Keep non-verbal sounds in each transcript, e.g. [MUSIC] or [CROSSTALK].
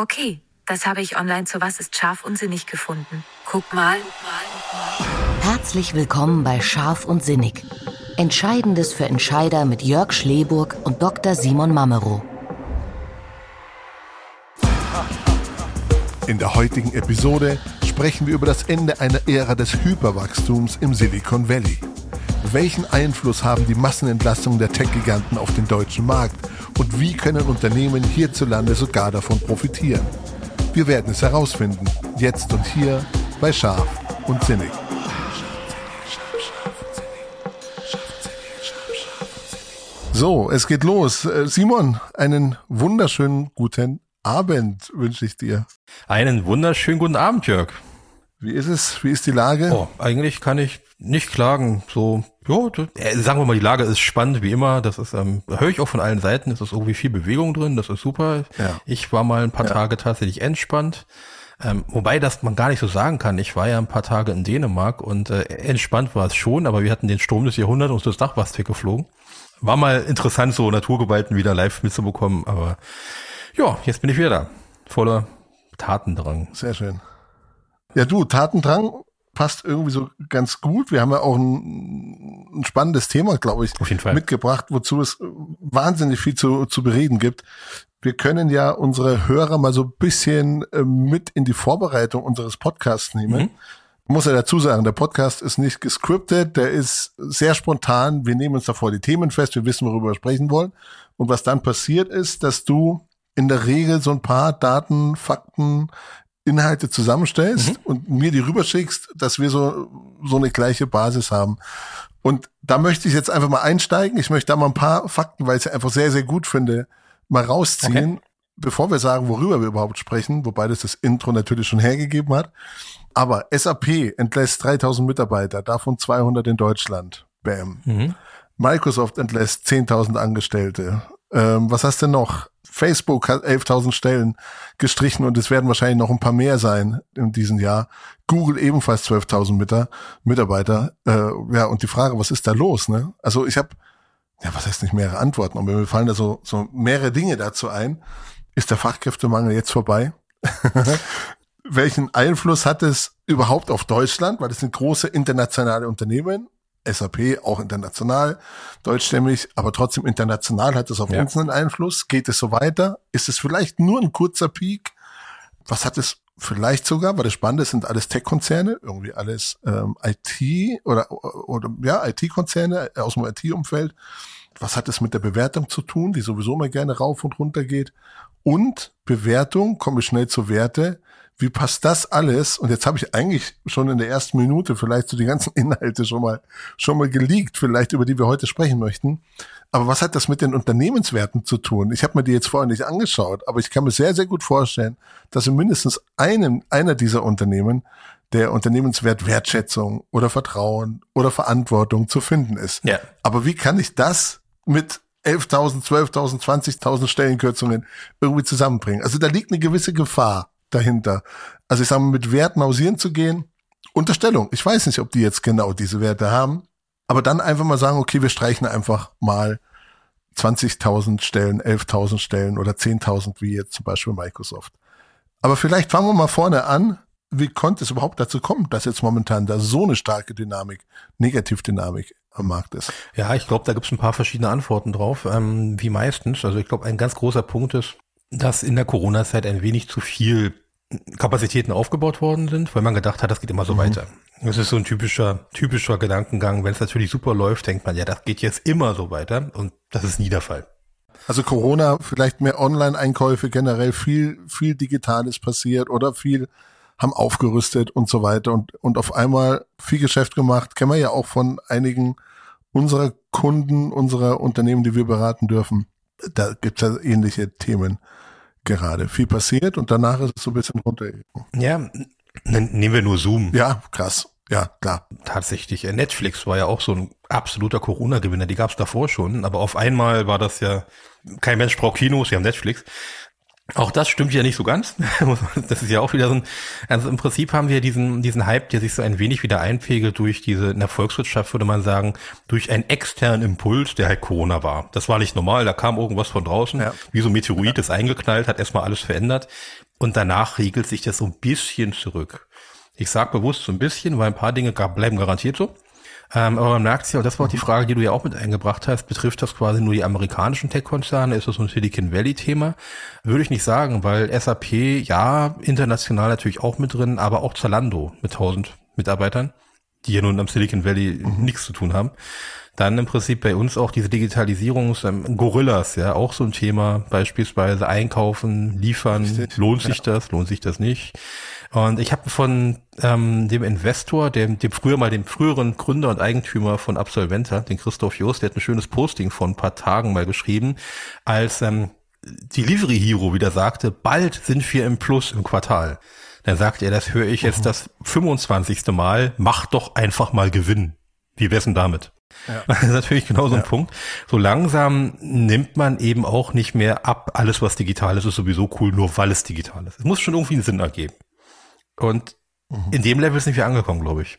Okay, das habe ich online zu Was ist scharf und sinnig gefunden. Guck mal. Herzlich willkommen bei Scharf und Sinnig. Entscheidendes für Entscheider mit Jörg Schleburg und Dr. Simon Mamero. In der heutigen Episode sprechen wir über das Ende einer Ära des Hyperwachstums im Silicon Valley. Welchen Einfluss haben die Massenentlassungen der Tech-Giganten auf den deutschen Markt und wie können Unternehmen hierzulande sogar davon profitieren? Wir werden es herausfinden, jetzt und hier bei Scharf und Sinnig. So, es geht los. Äh, Simon, einen wunderschönen guten Abend wünsche ich dir. Einen wunderschönen guten Abend, Jörg. Wie ist es? Wie ist die Lage? Oh, eigentlich kann ich nicht klagen. So, ja, äh, sagen wir mal, die Lage ist spannend wie immer. Das ist, ähm, höre ich auch von allen Seiten. Es ist irgendwie viel Bewegung drin. Das ist super. Ja. Ich war mal ein paar Ja. Tage tatsächlich entspannt. Ähm, wobei das man gar nicht so sagen kann. Ich war ja ein paar Tage in Dänemark und äh, entspannt war es schon, aber wir hatten den Sturm des Jahrhunderts und das Dach war weggeflogen. War mal interessant, so Naturgewalten wieder live mitzubekommen, aber ja, jetzt bin ich wieder da. Voller Tatendrang. Sehr schön. Ja, du, Tatendrang passt irgendwie so ganz gut. Wir haben ja auch ein, ein spannendes Thema, glaube ich, mitgebracht, wozu es wahnsinnig viel zu, zu bereden gibt. Wir können ja unsere Hörer mal so ein bisschen äh, mit in die Vorbereitung unseres Podcasts nehmen. Mhm. Muss ja dazu sagen, der Podcast ist nicht gescriptet, der ist sehr spontan. Wir nehmen uns davor die Themen fest, wir wissen, worüber wir sprechen wollen. Und was dann passiert ist, dass du in der Regel so ein paar Daten, Fakten, Inhalte zusammenstellst und mir die rüberschickst, dass wir so, so eine gleiche Basis haben. Und da möchte ich jetzt einfach mal einsteigen. Ich möchte da mal ein paar Fakten, weil ich es einfach sehr, sehr gut finde, mal rausziehen, bevor wir sagen, worüber wir überhaupt sprechen, wobei das das Intro natürlich schon hergegeben hat. Aber SAP entlässt 3000 Mitarbeiter, davon 200 in Deutschland. Bam. Mhm. Microsoft entlässt 10.000 Angestellte. Ähm, was hast du noch? Facebook hat 11.000 Stellen gestrichen und es werden wahrscheinlich noch ein paar mehr sein in diesem Jahr. Google ebenfalls 12.000 Mita- Mitarbeiter. Äh, ja, und die Frage, was ist da los? Ne? Also ich habe, ja, was heißt nicht mehrere Antworten, aber mir fallen da so, so mehrere Dinge dazu ein. Ist der Fachkräftemangel jetzt vorbei? [LAUGHS] Welchen Einfluss hat es überhaupt auf Deutschland? Weil das sind große internationale Unternehmen. SAP auch international, deutschstämmig, aber trotzdem international hat es auf Ja. uns einen Einfluss. Geht es so weiter? Ist es vielleicht nur ein kurzer Peak? Was hat es vielleicht sogar, weil das Spannende sind alles Tech-Konzerne, irgendwie alles ähm, IT oder, oder ja, IT-Konzerne aus dem IT-Umfeld. Was hat es mit der Bewertung zu tun, die sowieso mal gerne rauf und runter geht? Und Bewertung, komme ich schnell zur Werte. Wie passt das alles? Und jetzt habe ich eigentlich schon in der ersten Minute vielleicht so die ganzen [LAUGHS] Inhalte schon mal schon mal geleakt, vielleicht über die wir heute sprechen möchten. Aber was hat das mit den Unternehmenswerten zu tun? Ich habe mir die jetzt vorher nicht angeschaut, aber ich kann mir sehr, sehr gut vorstellen, dass in mindestens einem, einer dieser Unternehmen der Unternehmenswert Wertschätzung oder Vertrauen oder Verantwortung zu finden ist. Ja. Aber wie kann ich das mit 11.000, 12.000, 20.000 Stellenkürzungen irgendwie zusammenbringen? Also da liegt eine gewisse Gefahr dahinter. Also ich sage mal, mit Werten hausieren zu gehen, Unterstellung. Ich weiß nicht, ob die jetzt genau diese Werte haben, aber dann einfach mal sagen, okay, wir streichen einfach mal 20.000 Stellen, 11.000 Stellen oder 10.000 wie jetzt zum Beispiel Microsoft. Aber vielleicht fangen wir mal vorne an. Wie konnte es überhaupt dazu kommen, dass jetzt momentan da so eine starke Dynamik, Negativdynamik am Markt ist? Ja, ich glaube, da gibt es ein paar verschiedene Antworten drauf, ähm, wie meistens. Also ich glaube, ein ganz großer Punkt ist, dass in der Corona-Zeit ein wenig zu viel Kapazitäten aufgebaut worden sind, weil man gedacht hat, das geht immer so weiter. Das ist so ein typischer, typischer Gedankengang. Wenn es natürlich super läuft, denkt man, ja, das geht jetzt immer so weiter. Und das ist nie der Fall. Also Corona, vielleicht mehr Online-Einkäufe, generell viel, viel Digitales passiert oder viel haben aufgerüstet und so weiter und, und auf einmal viel Geschäft gemacht. Kennen wir ja auch von einigen unserer Kunden, unserer Unternehmen, die wir beraten dürfen. Da gibt's ja ähnliche Themen gerade. Viel passiert und danach ist es so ein bisschen runtergegangen. Ja, nehmen wir nur Zoom. Ja, krass. Ja, klar. Tatsächlich. Netflix war ja auch so ein absoluter Corona-Gewinner. Die gab es davor schon, aber auf einmal war das ja, kein Mensch braucht Kinos, wir haben Netflix. Auch das stimmt ja nicht so ganz. [LAUGHS] Das ist ja auch wieder so ein, also im Prinzip haben wir diesen, diesen Hype, der sich so ein wenig wieder einpegelt durch diese, in der Volkswirtschaft würde man sagen, durch einen externen Impuls, der halt Corona war. Das war nicht normal, da kam irgendwas von draußen, ja. wie so ein Meteorit ja. ist eingeknallt, hat erstmal alles verändert und danach regelt sich das so ein bisschen zurück. Ich sage bewusst so ein bisschen, weil ein paar Dinge bleiben garantiert so. Ähm, aber man merkt ja, und das war auch die. Frage, die du ja auch mit eingebracht hast, betrifft das quasi nur die amerikanischen Tech-Konzerne? Ist das so ein Silicon Valley-Thema? Würde ich nicht sagen, weil SAP, ja, international natürlich auch mit drin, aber auch Zalando mit 1000 Mitarbeitern, die ja nun am Silicon Valley mhm. nichts zu tun haben. Dann im Prinzip bei uns auch diese Digitalisierungs ähm, Gorillas, ja, auch so ein Thema, beispielsweise einkaufen, liefern, Richtig. lohnt sich ja. das, lohnt sich das nicht? Und ich habe von ähm, dem Investor, dem, dem früher mal dem früheren Gründer und Eigentümer von Absolventa, den Christoph Jost, der hat ein schönes Posting von ein paar Tagen mal geschrieben, als ähm, Delivery Hero wieder sagte, bald sind wir im Plus im Quartal. Dann sagt er, das höre ich jetzt mhm. das 25. Mal, mach doch einfach mal Gewinn. Wie wär's denn damit? Ja. [LAUGHS] Das ist natürlich genau so ein ja. Punkt. So langsam nimmt man eben auch nicht mehr ab, alles was digital ist, ist sowieso cool, nur weil es digital ist. Es muss schon irgendwie einen Sinn ergeben. Und mhm. in dem Level sind wir angekommen, glaube ich.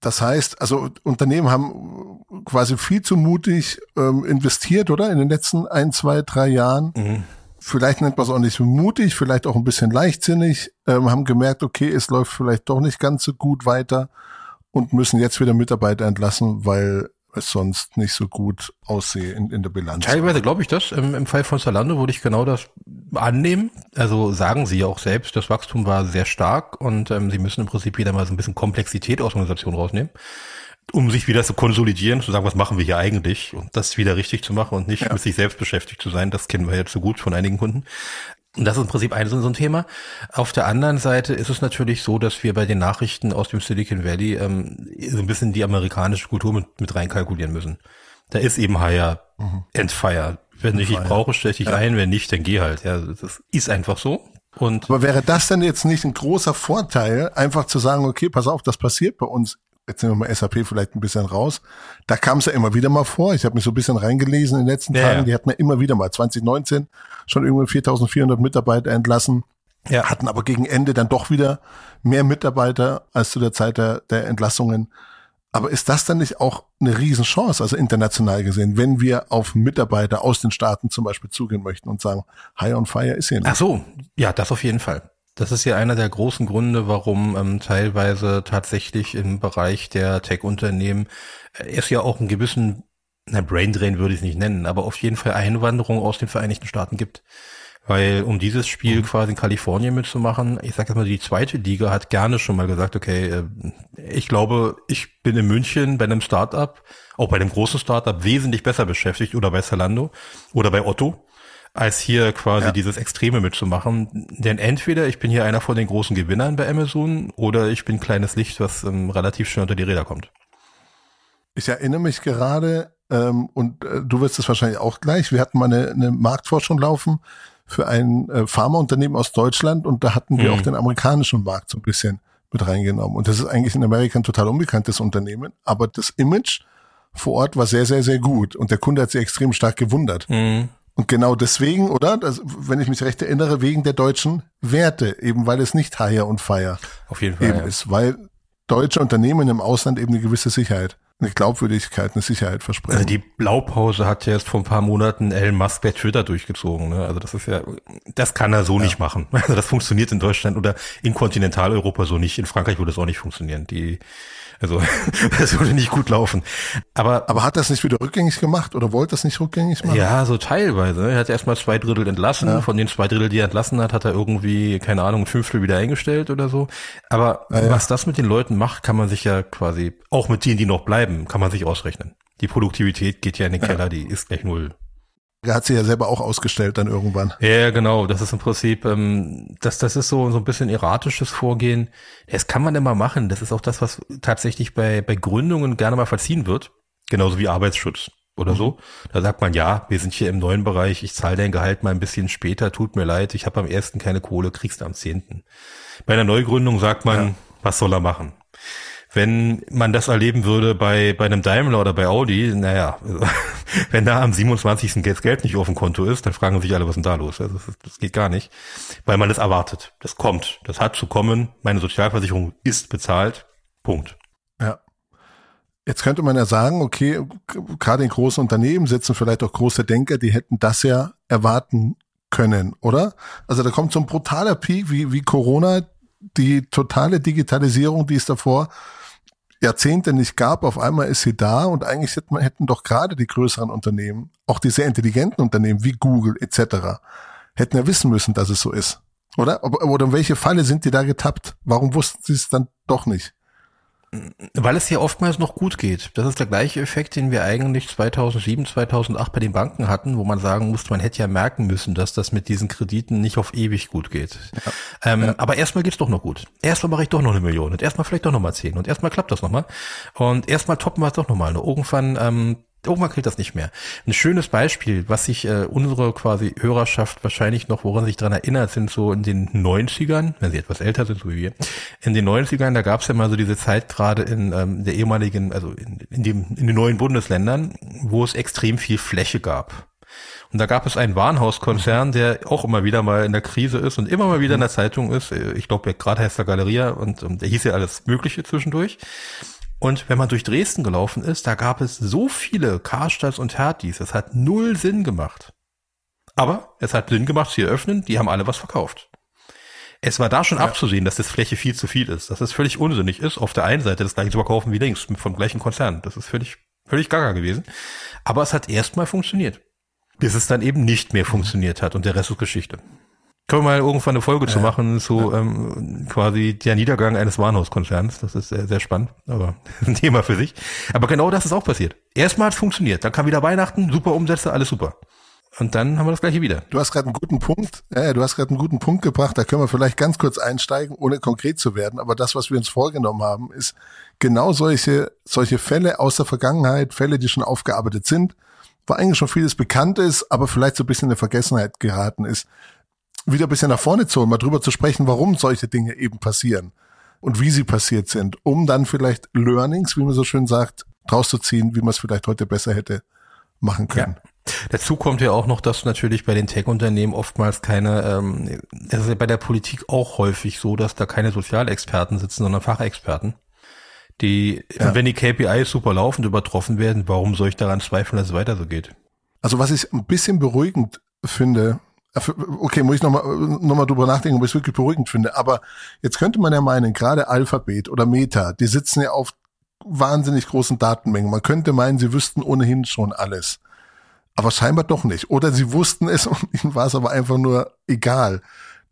Das heißt, also Unternehmen haben quasi viel zu mutig ähm, investiert, oder? In den letzten ein, zwei, drei Jahren. Mhm. Vielleicht nennt man es auch nicht mutig, vielleicht auch ein bisschen leichtsinnig, ähm, haben gemerkt, okay, es läuft vielleicht doch nicht ganz so gut weiter und müssen jetzt wieder Mitarbeiter entlassen, weil es sonst nicht so gut aussehe in, in der Bilanz. Teilweise glaube ich das. Im, Im Fall von Zalando würde ich genau das annehmen. Also sagen sie ja auch selbst, das Wachstum war sehr stark und ähm, sie müssen im Prinzip wieder mal so ein bisschen Komplexität aus der Organisation rausnehmen, um sich wieder zu konsolidieren, zu sagen, was machen wir hier eigentlich und das wieder richtig zu machen und nicht ja. mit sich selbst beschäftigt zu sein. Das kennen wir jetzt so gut von einigen Kunden. Und das ist im Prinzip ein so ein Thema. Auf der anderen Seite ist es natürlich so, dass wir bei den Nachrichten aus dem Silicon Valley ähm, so ein bisschen die amerikanische Kultur mit, mit reinkalkulieren müssen. Da ist eben Hire mhm. and Fire. Wenn ich dich brauche, stelle ich dich ja. ein, wenn nicht, dann geh halt. Ja, das ist einfach so. Und Aber wäre das denn jetzt nicht ein großer Vorteil, einfach zu sagen, okay, pass auf, das passiert bei uns jetzt nehmen wir mal SAP vielleicht ein bisschen raus. Da kam es ja immer wieder mal vor. Ich habe mich so ein bisschen reingelesen in den letzten ja, Tagen. Die hatten ja immer wieder mal 2019 schon irgendwie 4.400 Mitarbeiter entlassen. Ja. Hatten aber gegen Ende dann doch wieder mehr Mitarbeiter als zu der Zeit der, der Entlassungen. Aber ist das dann nicht auch eine Riesenchance, also international gesehen, wenn wir auf Mitarbeiter aus den Staaten zum Beispiel zugehen möchten und sagen, High on Fire ist hier nicht? Ach so, ja, das auf jeden Fall. Das ist ja einer der großen Gründe, warum ähm, teilweise tatsächlich im Bereich der Tech-Unternehmen äh, es ja auch einen gewissen, na, Braindrain würde ich es nicht nennen, aber auf jeden Fall Einwanderung aus den Vereinigten Staaten gibt. Weil um dieses Spiel mhm. quasi in Kalifornien mitzumachen, ich sage jetzt mal, die zweite Liga hat gerne schon mal gesagt, okay, äh, ich glaube, ich bin in München bei einem Startup, auch bei einem großen Startup, wesentlich besser beschäftigt oder bei Zalando oder bei Otto als hier quasi ja. dieses Extreme mitzumachen. Denn entweder ich bin hier einer von den großen Gewinnern bei Amazon oder ich bin kleines Licht, was ähm, relativ schnell unter die Räder kommt. Ich erinnere mich gerade, ähm, und äh, du wirst es wahrscheinlich auch gleich, wir hatten mal eine, eine Marktforschung laufen für ein äh, Pharmaunternehmen aus Deutschland und da hatten wir hm. auch den amerikanischen Markt so ein bisschen mit reingenommen. Und das ist eigentlich in Amerika ein total unbekanntes Unternehmen, aber das Image vor Ort war sehr, sehr, sehr gut und der Kunde hat sich extrem stark gewundert. Hm. Und genau deswegen, oder? Das, wenn ich mich recht erinnere, wegen der deutschen Werte, eben weil es nicht Hire und Fire Auf jeden Fall, eben ja. ist, weil deutsche Unternehmen im Ausland eben eine gewisse Sicherheit, eine Glaubwürdigkeit, eine Sicherheit versprechen. Also die Blaupause hat ja erst vor ein paar Monaten Elon Musk bei Twitter durchgezogen. Ne? Also das ist ja, das kann er so ja. nicht machen. [LAUGHS] Also das funktioniert in Deutschland oder in Kontinentaleuropa so nicht. In Frankreich würde es auch nicht funktionieren. Die also [LAUGHS] das würde nicht gut laufen. Aber, aber hat das nicht wieder rückgängig gemacht oder wollte das nicht rückgängig machen? Ja, so teilweise. Er hat erstmal zwei Drittel entlassen. Ja. Von den zwei Drittel, die er entlassen hat, hat er irgendwie, keine Ahnung, ein Fünftel wieder eingestellt oder so. Aber ja, ja. was das mit den Leuten macht, kann man sich ja quasi, auch mit denen, die noch bleiben, kann man sich ausrechnen. Die Produktivität geht ja in den Keller, die ist gleich null. Er hat sie ja selber auch ausgestellt dann irgendwann. Ja, genau. Das ist im Prinzip, ähm, das, das ist so, so ein bisschen erratisches Vorgehen. Das kann man immer machen. Das ist auch das, was tatsächlich bei, bei Gründungen gerne mal verziehen wird. Genauso wie Arbeitsschutz oder mhm. so. Da sagt man, ja, wir sind hier im neuen Bereich, ich zahle dein Gehalt mal ein bisschen später, tut mir leid, ich habe am ersten keine Kohle, kriegst du am zehnten. Bei einer Neugründung sagt man, ja. was soll er machen? Wenn man das erleben würde bei, bei einem Daimler oder bei Audi, naja, also, [LAUGHS] wenn da am 27. jetzt Geld nicht auf dem Konto ist, dann fragen sich alle, was ist denn da los? Also das, das geht gar nicht, weil man es erwartet. Das kommt, das hat zu kommen. Meine Sozialversicherung ist bezahlt. Punkt. Ja. Jetzt könnte man ja sagen, okay, gerade in großen Unternehmen sitzen vielleicht auch große Denker, die hätten das ja erwarten können, oder? Also da kommt so ein brutaler Peak wie, wie Corona, die totale Digitalisierung, die es davor Jahrzehnte nicht gab, auf einmal ist sie da und eigentlich hätten, doch gerade die größeren Unternehmen, auch die sehr intelligenten Unternehmen wie Google etc., hätten ja wissen müssen, dass es so ist. Oder? Oder in welche Falle sind die da getappt? Warum wussten sie es dann doch nicht? Weil es hier oftmals noch gut geht. Das ist der gleiche Effekt, den wir eigentlich 2007, 2008 bei den Banken hatten, wo man sagen musste, man hätte ja merken müssen, dass das mit diesen Krediten nicht auf ewig gut geht. Ja. Ähm, ja. Aber erstmal geht's doch noch gut. Erstmal mache ich doch noch eine Million und erstmal vielleicht doch noch mal zehn und erstmal klappt das nochmal und erstmal toppen wir es doch nochmal. Irgendwann ähm, Irgendwann kriegt das nicht mehr. Ein schönes Beispiel, was sich äh, unsere quasi Hörerschaft wahrscheinlich noch, woran sich dran erinnert, sind so in den 90ern, wenn sie etwas älter sind, so wie wir, in den 90ern, da gab es ja mal so diese Zeit gerade in ähm, der ehemaligen, also in, in, dem, in den neuen Bundesländern, wo es extrem viel Fläche gab. Und da gab es einen Warenhauskonzern, der auch immer wieder mal in der Krise ist und immer mal wieder in der Zeitung ist. Ich glaube, gerade heißt der Galeria und, und der hieß ja alles Mögliche zwischendurch. Und wenn man durch Dresden gelaufen ist, da gab es so viele Karstadts und Hertis. Es hat null Sinn gemacht. Aber es hat Sinn gemacht, sie öffnen, die haben alle was verkauft. Es war da schon ja. abzusehen, dass das Fläche viel zu viel ist, dass es völlig unsinnig ist, auf der einen Seite das gleiche zu verkaufen wie links, vom gleichen Konzern. Das ist völlig, völlig gaga gewesen. Aber es hat erstmal funktioniert. Bis es dann eben nicht mehr funktioniert hat und der Rest ist Geschichte. Können wir mal irgendwann eine Folge ja. zu machen, so ja. ähm, quasi der Niedergang eines Warenhauskonzerns. Das ist sehr, sehr spannend, aber [LAUGHS] ein Thema für sich. Aber genau das ist auch passiert. Erstmal hat es funktioniert, dann kam wieder Weihnachten, super Umsätze, alles super. Und dann haben wir das gleiche wieder. Du hast gerade einen guten Punkt, ja, du hast gerade einen guten Punkt gebracht, da können wir vielleicht ganz kurz einsteigen, ohne konkret zu werden. Aber das, was wir uns vorgenommen haben, ist genau solche, solche Fälle aus der Vergangenheit, Fälle, die schon aufgearbeitet sind, wo eigentlich schon vieles bekannt ist, aber vielleicht so ein bisschen in Vergessenheit geraten ist wieder ein bisschen nach vorne zu holen, mal drüber zu sprechen, warum solche Dinge eben passieren und wie sie passiert sind, um dann vielleicht Learnings, wie man so schön sagt, draus zu ziehen, wie man es vielleicht heute besser hätte machen können. Ja. Dazu kommt ja auch noch, dass natürlich bei den Tech-Unternehmen oftmals keine, ähm, das ist ja bei der Politik auch häufig so, dass da keine Sozialexperten sitzen, sondern Fachexperten. Die, ja. wenn die KPIs super laufend übertroffen werden, warum soll ich daran zweifeln, dass es weiter so geht? Also was ich ein bisschen beruhigend finde, okay, muss ich nochmal noch mal drüber nachdenken, ob ich es wirklich beruhigend finde. Aber jetzt könnte man ja meinen, gerade Alphabet oder Meta, die sitzen ja auf wahnsinnig großen Datenmengen. Man könnte meinen, sie wüssten ohnehin schon alles. Aber scheinbar doch nicht. Oder sie wussten es [LAUGHS] und ihnen war es aber einfach nur egal.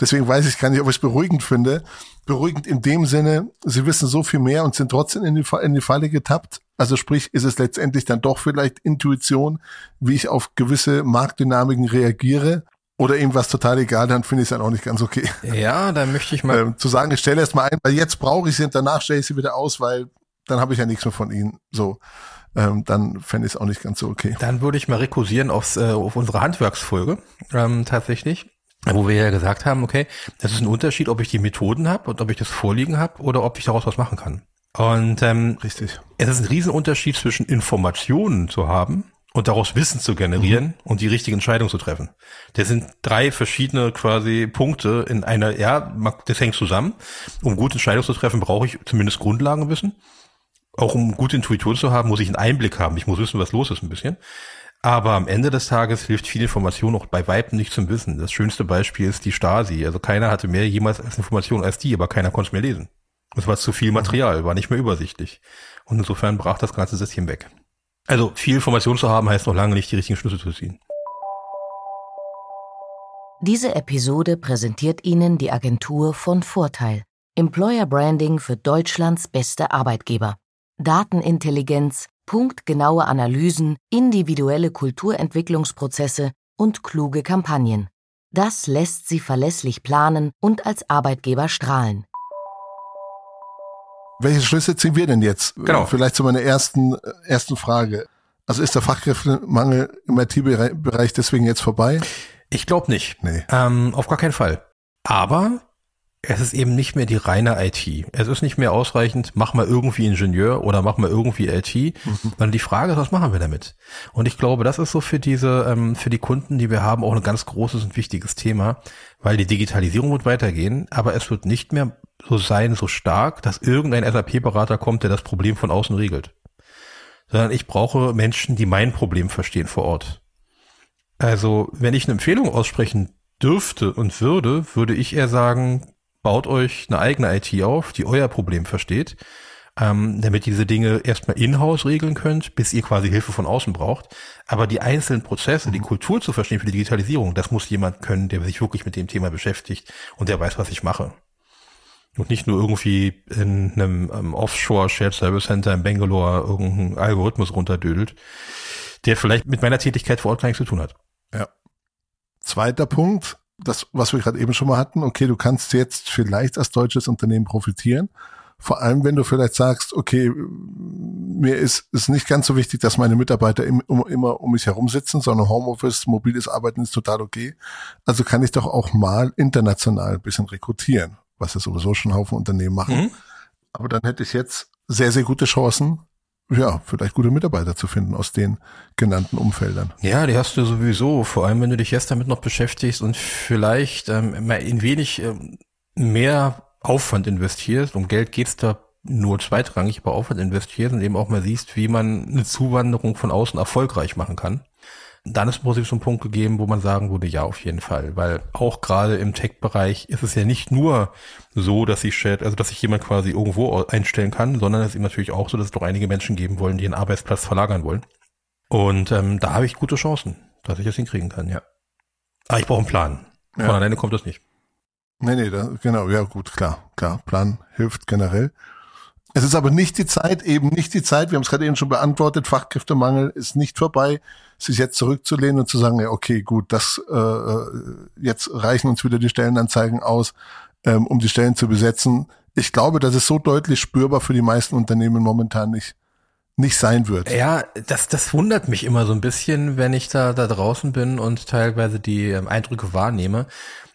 Deswegen weiß ich gar nicht, ob ich es beruhigend finde. Beruhigend in dem Sinne, sie wissen so viel mehr und sind trotzdem in die, in die Falle getappt. Also sprich, ist es letztendlich dann doch vielleicht Intuition, wie ich auf gewisse Marktdynamiken reagiere oder ihm was total egal, dann finde ich es dann auch nicht ganz okay. Ja, da möchte ich mal. Ähm, zu sagen, ich stelle erst mal ein, weil jetzt brauche ich sie und danach stelle ich sie wieder aus, weil dann habe ich ja nichts mehr von ihnen. So. Ähm, dann fände ich es auch nicht ganz so okay. Dann würde ich mal rekursieren aufs, äh, auf unsere Handwerksfolge ähm, tatsächlich, wo wir ja gesagt haben, okay, das ist ein Unterschied, ob ich die Methoden habe und ob ich das vorliegen habe oder ob ich daraus was machen kann. Und ähm, richtig. Es ist ein Riesenunterschied zwischen Informationen zu haben und daraus Wissen zu generieren mhm. und die richtige Entscheidung zu treffen. Das sind drei verschiedene quasi Punkte in einer, ja, das hängt zusammen. Um gute Entscheidungen zu treffen, brauche ich zumindest Grundlagenwissen. Auch um gute Intuition zu haben, muss ich einen Einblick haben. Ich muss wissen, was los ist ein bisschen. Aber am Ende des Tages hilft viel Information auch bei Weitem nicht zum Wissen. Das schönste Beispiel ist die Stasi. Also keiner hatte mehr jemals als Information als die, aber keiner konnte es mehr lesen. Es war zu viel Material, war nicht mehr übersichtlich. Und insofern brach das ganze System weg. Also viel Information zu haben, heißt noch lange nicht, die richtigen Schlüsse zu ziehen. Diese Episode präsentiert Ihnen die Agentur von Vorteil. Employer Branding für Deutschlands beste Arbeitgeber. Datenintelligenz, punktgenaue Analysen, individuelle Kulturentwicklungsprozesse und kluge Kampagnen. Das lässt Sie verlässlich planen und als Arbeitgeber strahlen. Welche Schlüsse ziehen wir denn jetzt? Genau. Vielleicht zu meiner ersten, ersten Frage. Also ist der Fachkräftemangel im IT-Bereich deswegen jetzt vorbei? Ich glaube nicht. Nee. Ähm, auf gar keinen Fall. Aber es ist eben nicht mehr die reine IT. Es ist nicht mehr ausreichend, mach mal irgendwie Ingenieur oder mach mal irgendwie IT, mhm. sondern die Frage ist, was machen wir damit? Und ich glaube, das ist so für diese, ähm, für die Kunden, die wir haben, auch ein ganz großes und wichtiges Thema, weil die Digitalisierung wird weitergehen, aber es wird nicht mehr so sein, so stark, dass irgendein SAP-Berater kommt, der das Problem von außen regelt. Sondern ich brauche Menschen, die mein Problem verstehen vor Ort. Also, wenn ich eine Empfehlung aussprechen dürfte und würde, würde ich eher sagen, baut euch eine eigene IT auf, die euer Problem versteht, ähm, damit ihr diese Dinge erstmal in-house regeln könnt, bis ihr quasi Hilfe von außen braucht. Aber die einzelnen Prozesse, die mhm. Kultur zu verstehen für die Digitalisierung, das muss jemand können, der sich wirklich mit dem Thema beschäftigt und der weiß, was ich mache. Und nicht nur irgendwie in einem um, ähm, Offshore Shared Service Center in Bangalore irgendeinen Algorithmus runterdödelt, der vielleicht mit meiner Tätigkeit vor Ort gar nichts zu tun hat. Ja. Zweiter Punkt, das, was wir gerade eben schon mal hatten, okay, du kannst jetzt vielleicht als deutsches Unternehmen profitieren. Vor allem, wenn du vielleicht sagst, okay, mir ist es nicht ganz so wichtig, dass meine Mitarbeiter im, um, immer um mich herum sitzen, sondern Homeoffice, mobiles Arbeiten ist total okay. Also kann ich doch auch mal international ein bisschen rekrutieren, was ja sowieso schon ein Haufen Unternehmen machen. Mhm. Aber dann hätte ich jetzt sehr, sehr gute Chancen, ja, vielleicht gute Mitarbeiter zu finden aus den genannten Umfeldern. Ja, die hast du sowieso, vor allem wenn du dich jetzt damit noch beschäftigst und vielleicht ähm, ein wenig ähm, mehr Aufwand investierst. Um Geld geht's da nur zweitrangig, aber Aufwand investierst und eben auch mal siehst, wie man eine Zuwanderung von außen erfolgreich machen kann dann ist im Prinzip so ein Punkt gegeben, wo man sagen würde, ja, auf jeden Fall. Weil auch gerade im Tech-Bereich ist es ja nicht nur so, dass sich also dass sich jemand quasi irgendwo einstellen kann, sondern es ist eben natürlich auch so, dass es doch einige Menschen geben wollen, die einen Arbeitsplatz verlagern wollen. Und ähm, da habe ich gute Chancen, dass ich das hinkriegen kann, ja. Aber ich brauche einen Plan. Von ja. alleine kommt das nicht. Nee, nee, da, genau, ja gut, klar, klar. Plan hilft generell. Es ist aber nicht die Zeit, eben nicht die Zeit, wir haben es gerade eben schon beantwortet, Fachkräftemangel ist nicht vorbei, sich jetzt zurückzulehnen und zu sagen, ja, okay, gut, das äh, äh, jetzt reichen uns wieder die Stellenanzeigen aus, ähm, um die Stellen zu besetzen. Ich glaube, das ist so deutlich spürbar für die meisten Unternehmen momentan nicht nicht sein wird. Ja, das, das wundert mich immer so ein bisschen, wenn ich da, da draußen bin und teilweise die ähm, Eindrücke wahrnehme.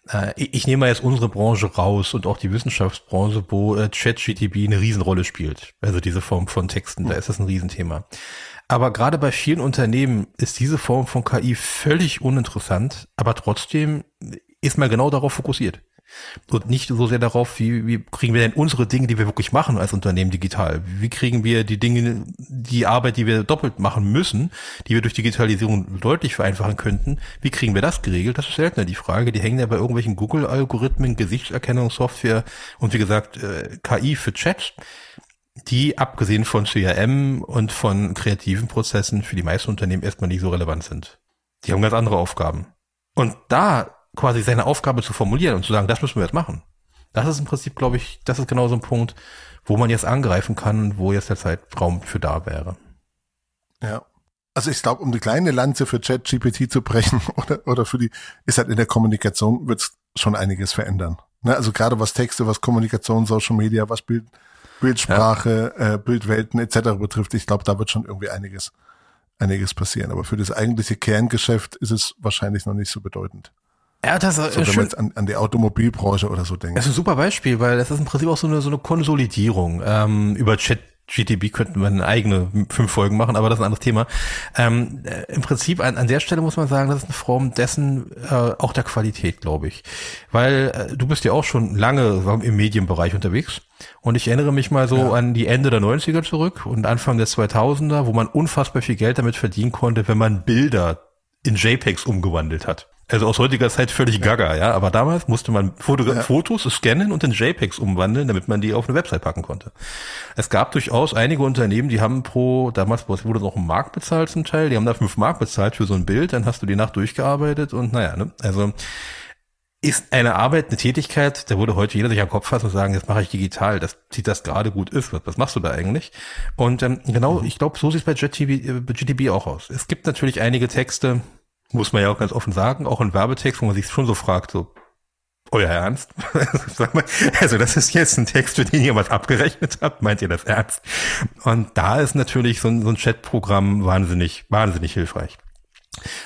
Äh, ich nehme mal jetzt unsere Branche raus und auch die Wissenschaftsbranche, wo äh, ChatGTB eine Riesenrolle spielt. Also diese Form von Texten, da ist das ein Riesenthema. Aber gerade bei vielen Unternehmen ist diese Form von KI völlig uninteressant, aber trotzdem ist man genau darauf fokussiert und nicht so sehr darauf, wie, wie kriegen wir denn unsere Dinge, die wir wirklich machen als Unternehmen digital? Wie kriegen wir die Dinge, die Arbeit, die wir doppelt machen müssen, die wir durch Digitalisierung deutlich vereinfachen könnten, wie kriegen wir das geregelt? Das ist seltener die Frage. Die hängen ja bei irgendwelchen Google-Algorithmen, Gesichtserkennungssoftware und wie gesagt äh, KI für Chat die abgesehen von CRM und von kreativen Prozessen für die meisten Unternehmen erstmal nicht so relevant sind. Die haben ganz andere Aufgaben. Und da quasi seine Aufgabe zu formulieren und zu sagen, das müssen wir jetzt machen. Das ist im Prinzip, glaube ich, das ist genau so ein Punkt, wo man jetzt angreifen kann, wo jetzt der Zeitraum für da wäre. Ja. Also ich glaube, um die kleine Lanze für ChatGPT zu brechen [LAUGHS] oder, oder für die, ist halt in der Kommunikation wird es schon einiges verändern. Ne? Also gerade was Texte, was Kommunikation, Social Media, was Bild, Bildsprache, ja. äh, Bildwelten etc. betrifft, ich glaube, da wird schon irgendwie einiges, einiges passieren. Aber für das eigentliche Kerngeschäft ist es wahrscheinlich noch nicht so bedeutend. Ja, das ist so, wenn schön. man jetzt an, an die Automobilbranche oder so denkt. Das ist ein super Beispiel, weil das ist im Prinzip auch so eine, so eine Konsolidierung. Ähm, über Chat GTB könnten wir eine eigene fünf Folgen machen, aber das ist ein anderes Thema. Ähm, äh, Im Prinzip an, an der Stelle muss man sagen, das ist eine Form dessen äh, auch der Qualität, glaube ich. Weil äh, du bist ja auch schon lange im Medienbereich unterwegs und ich erinnere mich mal so ja. an die Ende der 90er zurück und Anfang der 2000er, wo man unfassbar viel Geld damit verdienen konnte, wenn man Bilder in JPEGs umgewandelt hat. Also aus heutiger Zeit völlig gaga, ja. Aber damals musste man Foto ja. Fotos scannen und in JPEGs umwandeln, damit man die auf eine Website packen konnte. Es gab durchaus einige Unternehmen, die haben pro, damals wurde noch ein Mark bezahlt zum Teil, die haben da fünf Mark bezahlt für so ein Bild, dann hast du die Nacht durchgearbeitet und naja, ne. Also ist eine Arbeit, eine Tätigkeit, da würde heute jeder sich am Kopf fassen und sagen, jetzt mache ich digital, das sieht das gerade gut ist, was, was machst du da eigentlich? Und ähm, genau, mhm. ich glaube, so sieht es bei GTB, äh, GTB auch aus. Es gibt natürlich einige Texte, muss man ja auch ganz offen sagen, auch ein Werbetext, wo man sich schon so fragt, so, euer Ernst? [LAUGHS] also das ist jetzt ein Text, für den ihr was abgerechnet habt, meint ihr das ernst? Und da ist natürlich so ein, so ein Chatprogramm wahnsinnig, wahnsinnig hilfreich.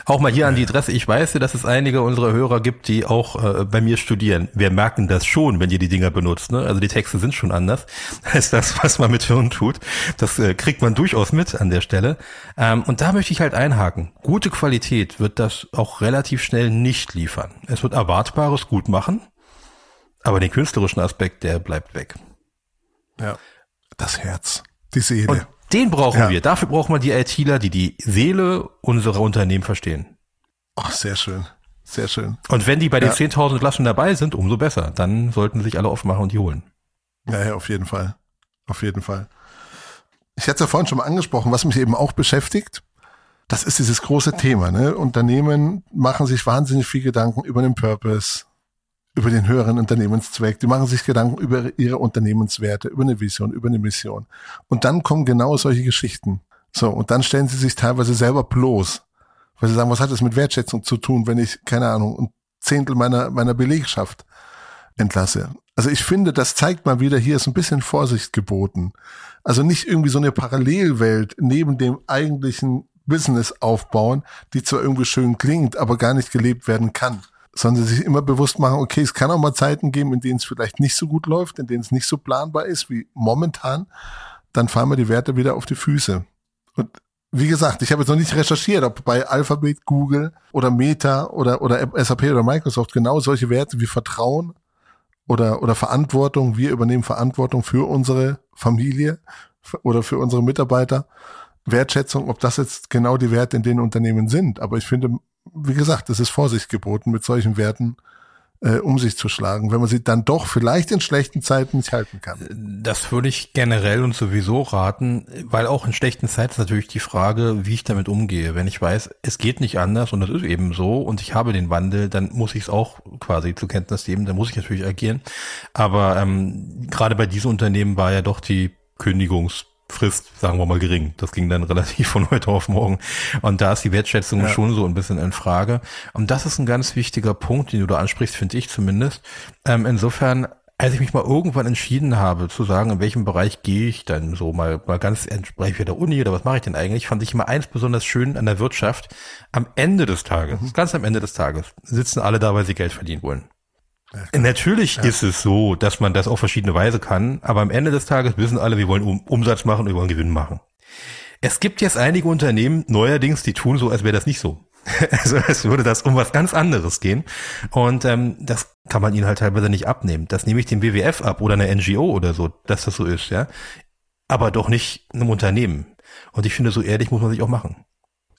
Auch mal hier an die Adresse. Ich weiß, dass es einige unserer Hörer gibt, die auch äh, bei mir studieren. Wir merken das schon, wenn ihr die Dinger benutzt. Ne? Also die Texte sind schon anders [LAUGHS] als das, was man mit Hirn tut. Das äh, kriegt man durchaus mit an der Stelle. Ähm, und da möchte ich halt einhaken. Gute Qualität wird das auch relativ schnell nicht liefern. Es wird Erwartbares gut machen, aber den künstlerischen Aspekt, der bleibt weg. Ja. Das Herz, die Seele. Und den brauchen ja. wir. Dafür brauchen wir die ITler, die die Seele unserer Unternehmen verstehen. Ach, sehr schön. Sehr schön. Und wenn die bei den ja. 10.000 Flaschen dabei sind, umso besser. Dann sollten sich alle aufmachen und die holen. Ja, ja, auf jeden Fall. Auf jeden Fall. Ich hatte es ja vorhin schon mal angesprochen, was mich eben auch beschäftigt. Das ist dieses große Thema. Ne? Unternehmen machen sich wahnsinnig viel Gedanken über den Purpose, über den höheren Unternehmenszweck, die machen sich Gedanken über ihre Unternehmenswerte, über eine Vision, über eine Mission. Und dann kommen genau solche Geschichten. So, und dann stellen sie sich teilweise selber bloß, weil sie sagen, was hat das mit Wertschätzung zu tun, wenn ich, keine Ahnung, ein Zehntel meiner, meiner Belegschaft entlasse. Also ich finde, das zeigt mal wieder, hier ist ein bisschen Vorsicht geboten. Also nicht irgendwie so eine Parallelwelt neben dem eigentlichen Business aufbauen, die zwar irgendwie schön klingt, aber gar nicht gelebt werden kann sondern sich immer bewusst machen, okay, es kann auch mal Zeiten geben, in denen es vielleicht nicht so gut läuft, in denen es nicht so planbar ist wie momentan, dann fahren wir die Werte wieder auf die Füße. Und wie gesagt, ich habe jetzt noch nicht recherchiert, ob bei Alphabet, Google oder Meta oder, oder SAP oder Microsoft genau solche Werte wie Vertrauen oder, oder Verantwortung, wir übernehmen Verantwortung für unsere Familie oder für unsere Mitarbeiter, Wertschätzung, ob das jetzt genau die Werte in den Unternehmen sind. Aber ich finde, wie gesagt, es ist Vorsicht geboten, mit solchen Werten äh, um sich zu schlagen, wenn man sie dann doch vielleicht in schlechten Zeiten nicht halten kann. Das würde ich generell und sowieso raten, weil auch in schlechten Zeiten ist natürlich die Frage, wie ich damit umgehe. Wenn ich weiß, es geht nicht anders und das ist eben so und ich habe den Wandel, dann muss ich es auch quasi zur Kenntnis nehmen, dann muss ich natürlich agieren. Aber ähm, gerade bei diesen Unternehmen war ja doch die Kündigungs Frist, sagen wir mal, gering. Das ging dann relativ von heute auf morgen. Und da ist die Wertschätzung ja. schon so ein bisschen in Frage. Und das ist ein ganz wichtiger Punkt, den du da ansprichst, finde ich zumindest. Ähm, insofern, als ich mich mal irgendwann entschieden habe, zu sagen, in welchem Bereich gehe ich dann so mal, mal ganz entsprechend der Uni oder was mache ich denn eigentlich, fand ich immer eins besonders schön an der Wirtschaft. Am Ende des Tages, mhm. ganz am Ende des Tages, sitzen alle da, weil sie Geld verdienen wollen. Natürlich ist es so, dass man das auf verschiedene Weise kann, aber am Ende des Tages wissen alle, wir wollen um Umsatz machen, wir wollen Gewinn machen. Es gibt jetzt einige Unternehmen neuerdings, die tun so, als wäre das nicht so. [LAUGHS] Also es würde das um was ganz anderes gehen. Und ähm, das kann man ihnen halt teilweise nicht abnehmen. Das nehme ich dem WWF ab oder einer NGO oder so, dass das so ist, ja. Aber doch nicht einem Unternehmen. Und ich finde, so ehrlich muss man sich auch machen.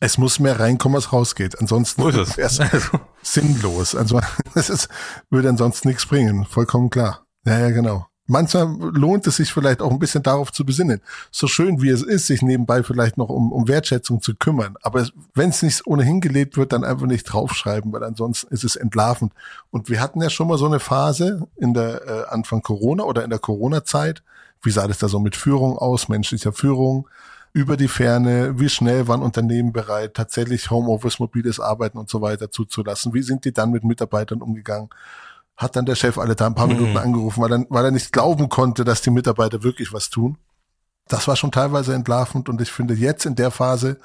Es muss mehr reinkommen, als rausgeht. Ansonsten so ist es. [LAUGHS] Also. sinnlos. Also [LAUGHS] es ist, würde ansonsten nichts bringen. Vollkommen klar. Ja, ja, genau. Manchmal lohnt es sich vielleicht auch ein bisschen darauf zu besinnen. So schön wie es ist, sich nebenbei vielleicht noch um, um Wertschätzung zu kümmern. Aber wenn es nicht ohnehin gelebt wird, dann einfach nicht draufschreiben, weil ansonsten ist es entlarvend. Und wir hatten ja schon mal so eine Phase in der äh, Anfang Corona oder in der Corona-Zeit. Wie sah das da so mit Führung aus, menschlicher Führung? Über die Ferne, wie schnell waren Unternehmen bereit, tatsächlich Homeoffice, mobiles Arbeiten und so weiter zuzulassen? Wie sind die dann mit Mitarbeitern umgegangen? Hat dann der Chef alle da ein paar mhm. Minuten angerufen, weil, dann, weil er nicht glauben konnte, dass die Mitarbeiter wirklich was tun. Das war schon teilweise entlarvend und ich finde jetzt in der Phase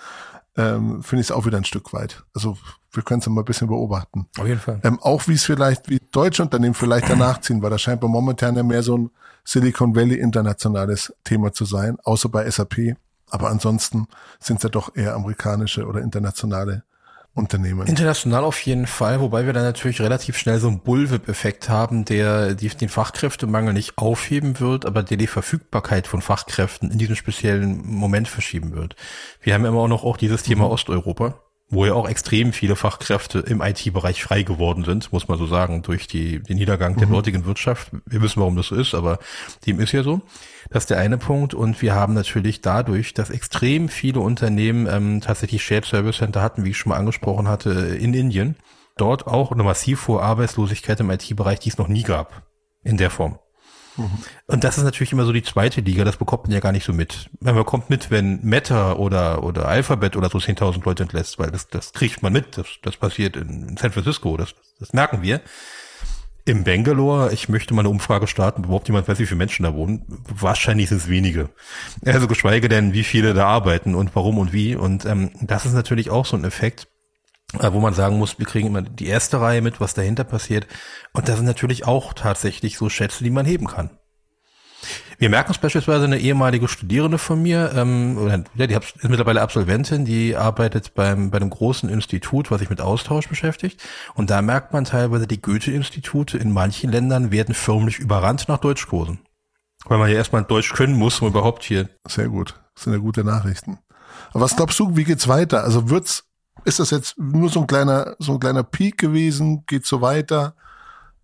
ähm, finde ich es auch wieder ein Stück weit. Also wir können es mal ein bisschen beobachten. Auf jeden Fall. Ähm, auch wie es vielleicht, wie deutsche Unternehmen vielleicht danach ziehen, weil das scheint bei momentan ja mehr so ein Silicon Valley internationales Thema zu sein, außer bei SAP. Aber ansonsten sind es ja doch eher amerikanische oder internationale Unternehmen. International auf jeden Fall, wobei wir dann natürlich relativ schnell so einen Bullwhip-Effekt haben, der den Fachkräftemangel nicht aufheben wird, aber der die Verfügbarkeit von Fachkräften in diesem speziellen Moment verschieben wird. Wir haben immer auch noch auch dieses Thema mhm. Osteuropa wo ja auch extrem viele Fachkräfte im IT-Bereich frei geworden sind, muss man so sagen, durch die, den Niedergang der mhm. dortigen Wirtschaft. Wir wissen, warum das so ist, aber dem ist ja so. Das ist der eine Punkt. Und wir haben natürlich dadurch, dass extrem viele Unternehmen ähm, tatsächlich Shared Service Center hatten, wie ich schon mal angesprochen hatte, in Indien, dort auch eine massiv hohe Arbeitslosigkeit im IT-Bereich, die es noch nie gab. In der Form. Und das ist natürlich immer so die zweite Liga, das bekommt man ja gar nicht so mit. Man bekommt mit, wenn Meta oder, oder Alphabet oder so 10.000 Leute entlässt, weil das, das kriegt man mit, das, das passiert in, San Francisco, das, das merken wir. Im Bangalore, ich möchte mal eine Umfrage starten, überhaupt jemand weiß, wie viele Menschen da wohnen. Wahrscheinlich sind es wenige. Also geschweige denn, wie viele da arbeiten und warum und wie. Und ähm, das ist natürlich auch so ein Effekt, wo man sagen muss, wir kriegen immer die erste Reihe mit, was dahinter passiert. Und da sind natürlich auch tatsächlich so Schätze, die man heben kann. Wir merken es beispielsweise eine ehemalige Studierende von mir, ähm, ja, die ist mittlerweile Absolventin, die arbeitet beim, bei einem großen Institut, was sich mit Austausch beschäftigt. Und da merkt man teilweise, die Goethe-Institute in manchen Ländern werden förmlich überrannt nach Deutschkursen. Weil man ja erstmal Deutsch können muss, um überhaupt hier. Sehr gut. Das sind ja gute Nachrichten. Aber was glaubst du, wie geht's weiter? Also wird's, ist das jetzt nur so ein kleiner, so ein kleiner Peak gewesen? Geht so weiter?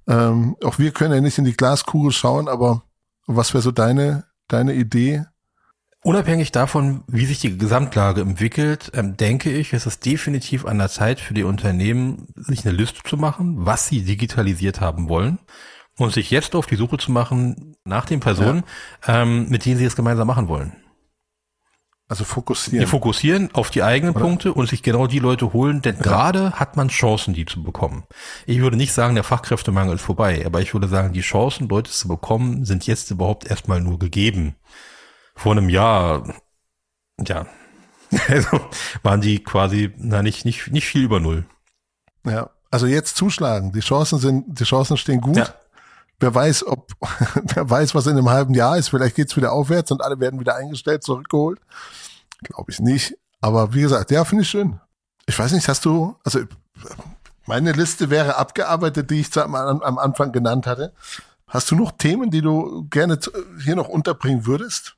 Ähm, auch wir können ja nicht in die Glaskugel schauen, aber was wäre so deine, deine Idee? Unabhängig davon, wie sich die Gesamtlage entwickelt, ähm, denke ich, ist es definitiv an der Zeit für die Unternehmen, sich eine Liste zu machen, was sie digitalisiert haben wollen und sich jetzt auf die Suche zu machen nach den Personen, ja. ähm, mit denen sie es gemeinsam machen wollen. Also fokussieren. Die fokussieren auf die eigenen Oder? Punkte und sich genau die Leute holen, denn ja. gerade hat man Chancen, die zu bekommen. Ich würde nicht sagen, der Fachkräftemangel ist vorbei, aber ich würde sagen, die Chancen, Leute zu bekommen, sind jetzt überhaupt erstmal nur gegeben. Vor einem Jahr, ja, [LAUGHS] also waren die quasi, na, nicht, nicht, nicht viel über Null. Ja, also jetzt zuschlagen. Die Chancen sind, die Chancen stehen gut. Ja. Wer weiß, ob, [LAUGHS] wer weiß, was in einem halben Jahr ist. Vielleicht geht's wieder aufwärts und alle werden wieder eingestellt, zurückgeholt. Glaube ich nicht. Aber wie gesagt, ja, finde ich schön. Ich weiß nicht, hast du, also meine Liste wäre abgearbeitet, die ich am, am Anfang genannt hatte. Hast du noch Themen, die du gerne hier noch unterbringen würdest?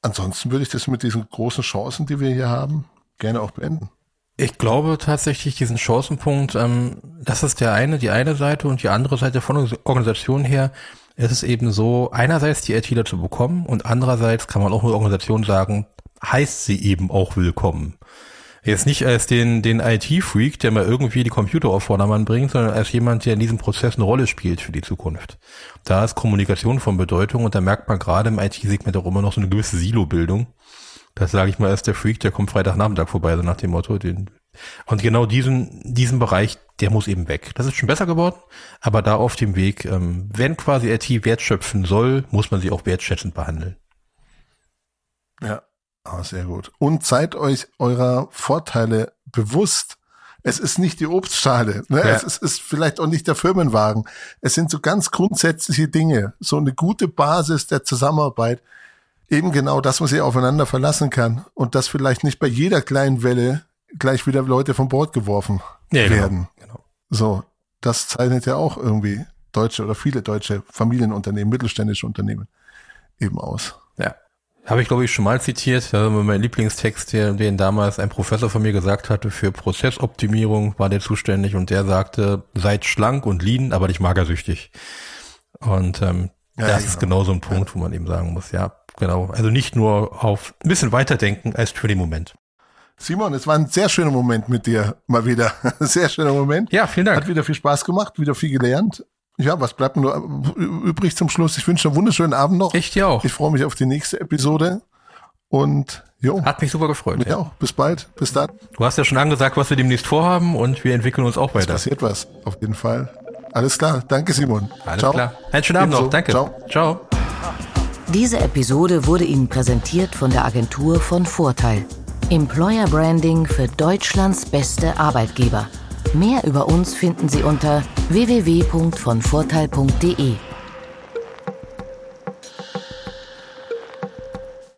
Ansonsten würde ich das mit diesen großen Chancen, die wir hier haben, gerne auch beenden. Ich glaube tatsächlich diesen Chancenpunkt, ähm, das ist der eine, die eine Seite und die andere Seite von Organisation her, ist es eben so, einerseits die ITler zu bekommen und andererseits kann man auch eine Organisation sagen, heißt sie eben auch willkommen. Jetzt nicht als den, den IT-Freak, der mal irgendwie die Computer auf Vordermann bringt, sondern als jemand, der in diesem Prozess eine Rolle spielt für die Zukunft. Da ist Kommunikation von Bedeutung und da merkt man gerade im IT-Segment auch immer noch so eine gewisse Silo-Bildung. Das sage ich mal, ist der Freak, der kommt Freitagnachmittag vorbei, so nach dem Motto. Den, und genau diesen, diesen Bereich, der muss eben weg. Das ist schon besser geworden, aber da auf dem Weg, ähm, wenn quasi IT wertschöpfen soll, muss man sie auch wertschätzend behandeln. Ja, oh, sehr gut. Und seid euch eurer Vorteile bewusst. Es ist nicht die Obstschale, ne? Ja. es ist, ist vielleicht auch nicht der Firmenwagen. Es sind so ganz grundsätzliche Dinge, so eine gute Basis der Zusammenarbeit eben genau, dass man sich aufeinander verlassen kann und dass vielleicht nicht bei jeder kleinen Welle gleich wieder Leute vom Bord geworfen ja, genau, werden. Genau, genau. So, das zeichnet ja auch irgendwie deutsche oder viele deutsche Familienunternehmen, mittelständische Unternehmen eben aus. Ja. Habe ich, glaube ich, schon mal zitiert. Mein Lieblingstext, den damals ein Professor von mir gesagt hatte, für Prozessoptimierung war der zuständig und der sagte, seid schlank und lean, aber nicht magersüchtig. Und ähm, ja, das genau. ist genau so ein Punkt, ja. wo man eben sagen muss, ja, genau. Also nicht nur auf ein bisschen weiterdenken als für den Moment. Simon, es war ein sehr schöner Moment mit dir, mal wieder. [LAUGHS] Sehr schöner Moment. Ja, vielen Dank. Hat wieder viel Spaß gemacht, wieder viel gelernt. Ja, was bleibt nur übrig zum Schluss? Ich wünsche einen wunderschönen Abend noch. Ich dir auch. Ich freue mich auf die nächste Episode. Und jo. Hat mich super gefreut. Mich ja. auch. Bis bald. Bis dann. Du hast ja schon angesagt, was wir demnächst vorhaben und wir entwickeln uns auch weiter. Es passiert was, auf jeden Fall. Alles klar. Danke, Simon. Alles Ciao. klar. Einen schönen Abend noch. Danke. Ciao. Ciao. Diese Episode wurde Ihnen präsentiert von der Agentur von Vorteil. Employer Branding für Deutschlands beste Arbeitgeber. Mehr über uns finden Sie unter www.vonvorteil.de.